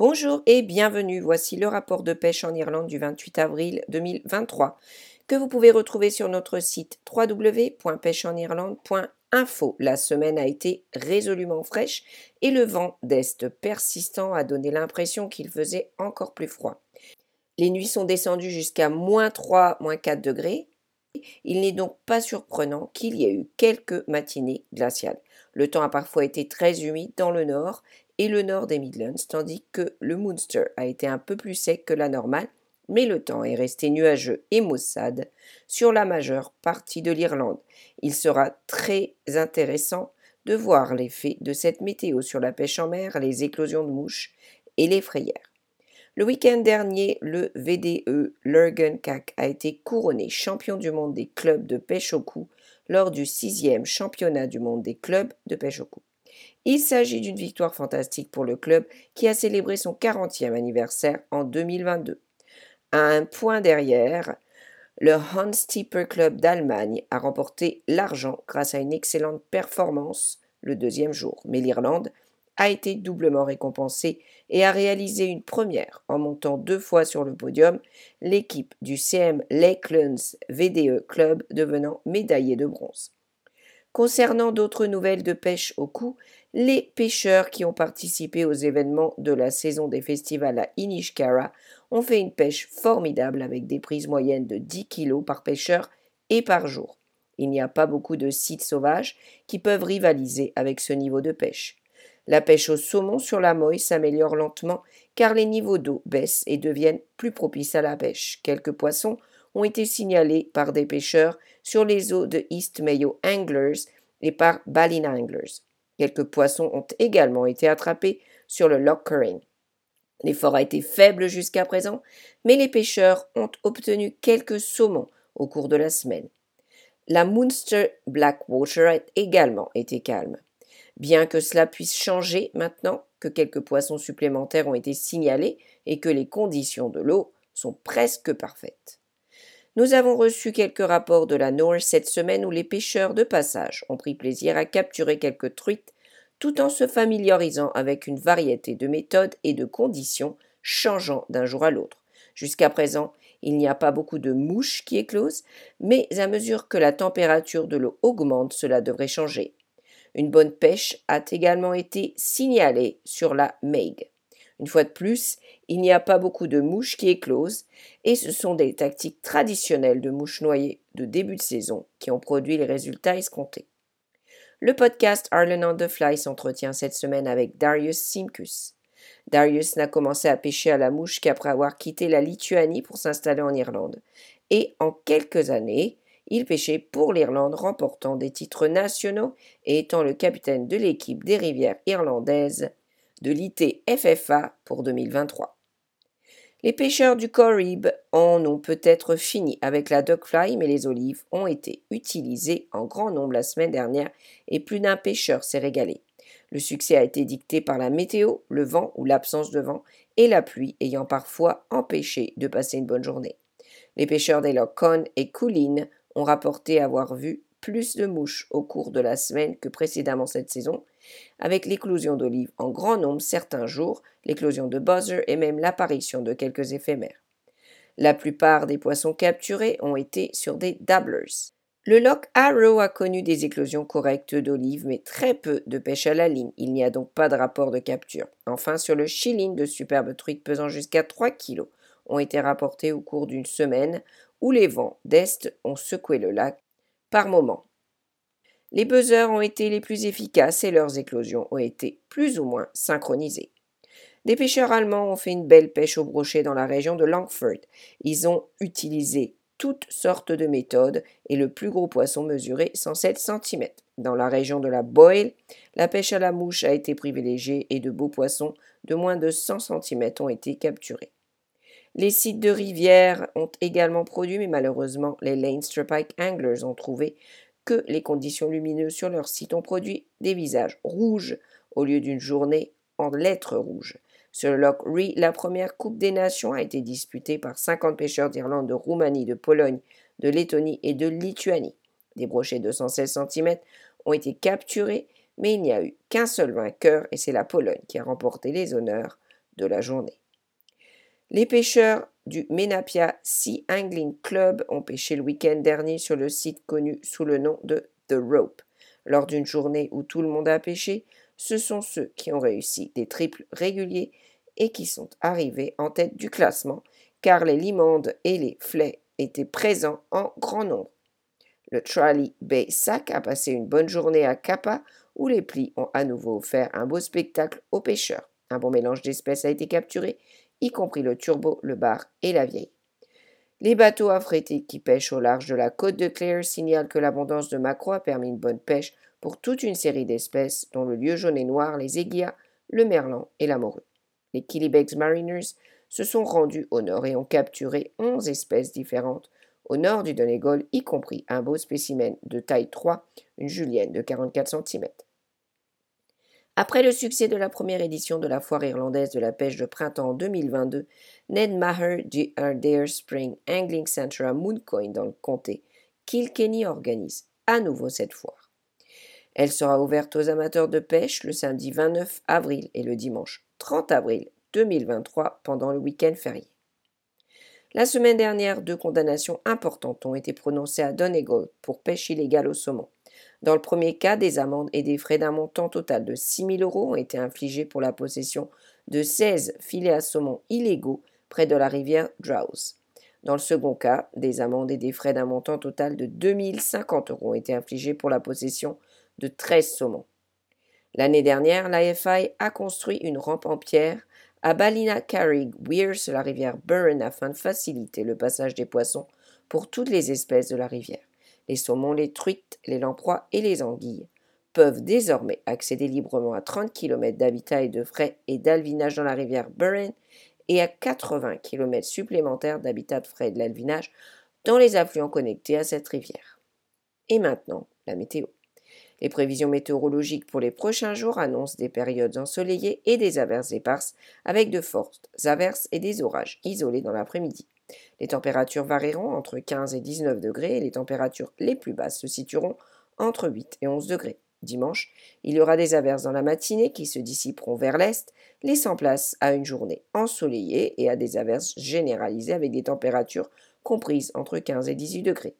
Bonjour et bienvenue. Voici le rapport de pêche en Irlande du 28 avril 2023 que vous pouvez retrouver sur notre site www.pêcheenirlande.info. La semaine a été résolument fraîche et le vent d'est persistant a donné l'impression qu'il faisait encore plus froid. Les nuits sont descendues jusqu'à moins 3, moins 4 degrés. Il n'est donc pas surprenant qu'il y ait eu quelques matinées glaciales. Le temps a parfois été très humide dans le nord et le nord des Midlands, tandis que le Munster a été un peu plus sec que la normale, mais le temps est resté nuageux et maussade sur la majeure partie de l'Irlande. Il sera très intéressant de voir l'effet de cette météo sur la pêche en mer, les éclosions de mouches et les frayères. Le week-end dernier, le VDE Lurgan-Cac a été couronné champion du monde des clubs de pêche au cou lors du sixième championnat du monde des clubs de pêche au cou. Il s'agit d'une victoire fantastique pour le club qui a célébré son 40e anniversaire en 2022. À un point derrière, le Steeper Club d'Allemagne a remporté l'argent grâce à une excellente performance le deuxième jour, mais l'Irlande a été doublement récompensée et a réalisé une première en montant deux fois sur le podium, l'équipe du CM Lakelands VDE Club devenant médaillé de bronze. Concernant d'autres nouvelles de pêche au cou, les pêcheurs qui ont participé aux événements de la saison des festivals à Inishkara ont fait une pêche formidable avec des prises moyennes de 10 kg par pêcheur et par jour. Il n'y a pas beaucoup de sites sauvages qui peuvent rivaliser avec ce niveau de pêche. La pêche au saumon sur la Moïse s'améliore lentement car les niveaux d'eau baissent et deviennent plus propices à la pêche. Quelques poissons ont été signalés par des pêcheurs sur les eaux de East Mayo Anglers et par Ballina Anglers. Quelques poissons ont également été attrapés sur le Loch Curring. L'effort a été faible jusqu'à présent, mais les pêcheurs ont obtenu quelques saumons au cours de la semaine. La Munster Blackwater a également été calme. Bien que cela puisse changer maintenant que quelques poissons supplémentaires ont été signalés et que les conditions de l'eau sont presque parfaites. Nous avons reçu quelques rapports de la North cette semaine où les pêcheurs de passage ont pris plaisir à capturer quelques truites tout en se familiarisant avec une variété de méthodes et de conditions changeant d'un jour à l'autre. Jusqu'à présent, il n'y a pas beaucoup de mouches qui éclosent, mais à mesure que la température de l'eau augmente, cela devrait changer. Une bonne pêche a également été signalée sur la Meg. Une fois de plus, il n'y a pas beaucoup de mouches qui éclosent, et ce sont des tactiques traditionnelles de mouches noyées de début de saison qui ont produit les résultats escomptés. Le podcast Ireland on the Fly s'entretient cette semaine avec Darius Simkus. Darius n'a commencé à pêcher à la mouche qu'après avoir quitté la Lituanie pour s'installer en Irlande. Et en quelques années, il pêchait pour l'Irlande, remportant des titres nationaux et étant le capitaine de l'équipe des rivières irlandaises de l'ITFFA pour 2023. Les pêcheurs du Corrib en ont peut-être fini avec la dogfly, mais les olives ont été utilisées en grand nombre la semaine dernière et plus d'un pêcheur s'est régalé. Le succès a été dicté par la météo, le vent ou l'absence de vent et la pluie ayant parfois empêché de passer une bonne journée. Les pêcheurs des lochs Con et Coolin ont rapporté avoir vu plus de mouches au cours de la semaine que précédemment cette saison, avec l'éclosion d'olives en grand nombre certains jours, l'éclosion de buzzer et même l'apparition de quelques éphémères. La plupart des poissons capturés ont été sur des dabblers. Le loch Arrow a connu des éclosions correctes d'olives, mais très peu de pêche à la ligne. Il n'y a donc pas de rapport de capture. Enfin, sur le Chilin, de superbes truites pesant jusqu'à 3 kg ont été rapportés au cours d'une semaine où les vents d'est ont secoué le lac par moments. Les buzzers ont été les plus efficaces et leurs éclosions ont été plus ou moins synchronisées. Des pêcheurs allemands ont fait une belle pêche au brochet dans la région de Langford. Ils ont utilisé toutes sortes de méthodes et le plus gros poisson mesurait 107 cm. Dans la région de la Boyle, la pêche à la mouche a été privilégiée et de beaux poissons de moins de 100 cm ont été capturés. Les sites de rivières ont également produit, mais malheureusement, les Leinster Pike Anglers ont trouvé que les conditions lumineuses sur leur site ont produit des visages rouges au lieu d'une journée en lettres rouges. Sur le Loch Ree, la première Coupe des Nations a été disputée par 50 pêcheurs d'Irlande, de Roumanie, de Pologne, de Lettonie et de Lituanie. Des brochets de 116 cm ont été capturés, mais il n'y a eu qu'un seul vainqueur et c'est la Pologne qui a remporté les honneurs de la journée. Les pêcheurs du Menapia Sea Angling Club ont pêché le week-end dernier sur le site connu sous le nom de The Rope. Lors d'une journée où tout le monde a pêché, ce sont ceux qui ont réussi des triples réguliers et qui sont arrivés en tête du classement, car les limandes et les flets étaient présents en grand nombre. Le Trolley Bay Sac a passé une bonne journée à Kappa, où les plis ont à nouveau offert un beau spectacle aux pêcheurs. Un bon mélange d'espèces a été capturé y compris le turbo, le bar et la vieille. Les bateaux affrétés qui pêchent au large de la côte de Clare signalent que l'abondance de maquereaux a permis une bonne pêche pour toute une série d'espèces, dont le lieu jaune et noir, les aiguillas, le merlan et la morue. Les Killybegs Mariners se sont rendus au nord et ont capturé 11 espèces différentes au nord du Donegal, y compris un beau spécimen de taille 3, une julienne de 44 cm. Après le succès de la première édition de la foire irlandaise de la pêche de printemps en 2022, Ned Maher du Ardare Spring Angling Center à Mooncoin dans le comté Kilkenny organise à nouveau cette foire. Elle sera ouverte aux amateurs de pêche le samedi 29 avril et le dimanche 30 avril 2023 pendant le week-end férié. La semaine dernière, deux condamnations importantes ont été prononcées à Donegal pour pêche illégale au saumon. Dans le premier cas, des amendes et des frais d'un montant total de 6 000 euros ont été infligés pour la possession de 16 filets à saumon illégaux près de la rivière Drowse. Dans le second cas, des amendes et des frais d'un montant total de 2050 euros ont été infligés pour la possession de 13 saumons. L'année dernière, l'AFI a construit une rampe en pierre à Balina Carrig Weir sur la rivière Burren afin de faciliter le passage des poissons pour toutes les espèces de la rivière les saumons, les truites, les lamproies et les anguilles peuvent désormais accéder librement à 30 km d'habitat et de frais et d'alvinage dans la rivière Burren et à 80 km supplémentaires d'habitat de frais et de l'alvinage dans les affluents connectés à cette rivière. Et maintenant, la météo. Les prévisions météorologiques pour les prochains jours annoncent des périodes ensoleillées et des averses éparses avec de fortes averses et des orages isolés dans l'après-midi. Les températures varieront entre 15 et 19 degrés et les températures les plus basses se situeront entre 8 et 11 degrés. Dimanche, il y aura des averses dans la matinée qui se dissiperont vers l'est, laissant place à une journée ensoleillée et à des averses généralisées avec des températures comprises entre 15 et 18 degrés.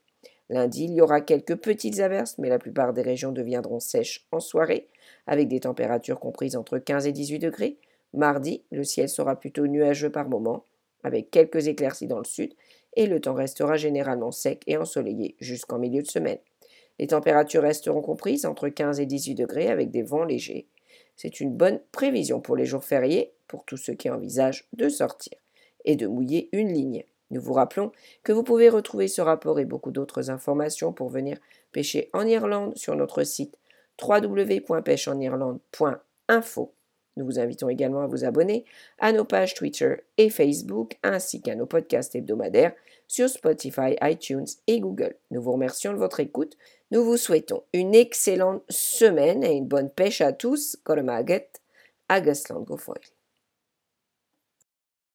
Lundi, il y aura quelques petites averses, mais la plupart des régions deviendront sèches en soirée, avec des températures comprises entre 15 et 18 degrés. Mardi, le ciel sera plutôt nuageux par moments, avec quelques éclaircies dans le sud, et le temps restera généralement sec et ensoleillé jusqu'en milieu de semaine. Les températures resteront comprises entre 15 et 18 degrés avec des vents légers. C'est une bonne prévision pour les jours fériés, pour tous ceux qui envisagent de sortir et de mouiller une ligne. Nous vous rappelons que vous pouvez retrouver ce rapport et beaucoup d'autres informations pour venir pêcher en Irlande sur notre site www.pêcheenirlande.info. Nous vous invitons également à vous abonner à nos pages Twitter et Facebook, ainsi qu'à nos podcasts hebdomadaires sur Spotify, iTunes et Google. Nous vous remercions de votre écoute. Nous vous souhaitons une excellente semaine et une bonne pêche à tous. Gofoil.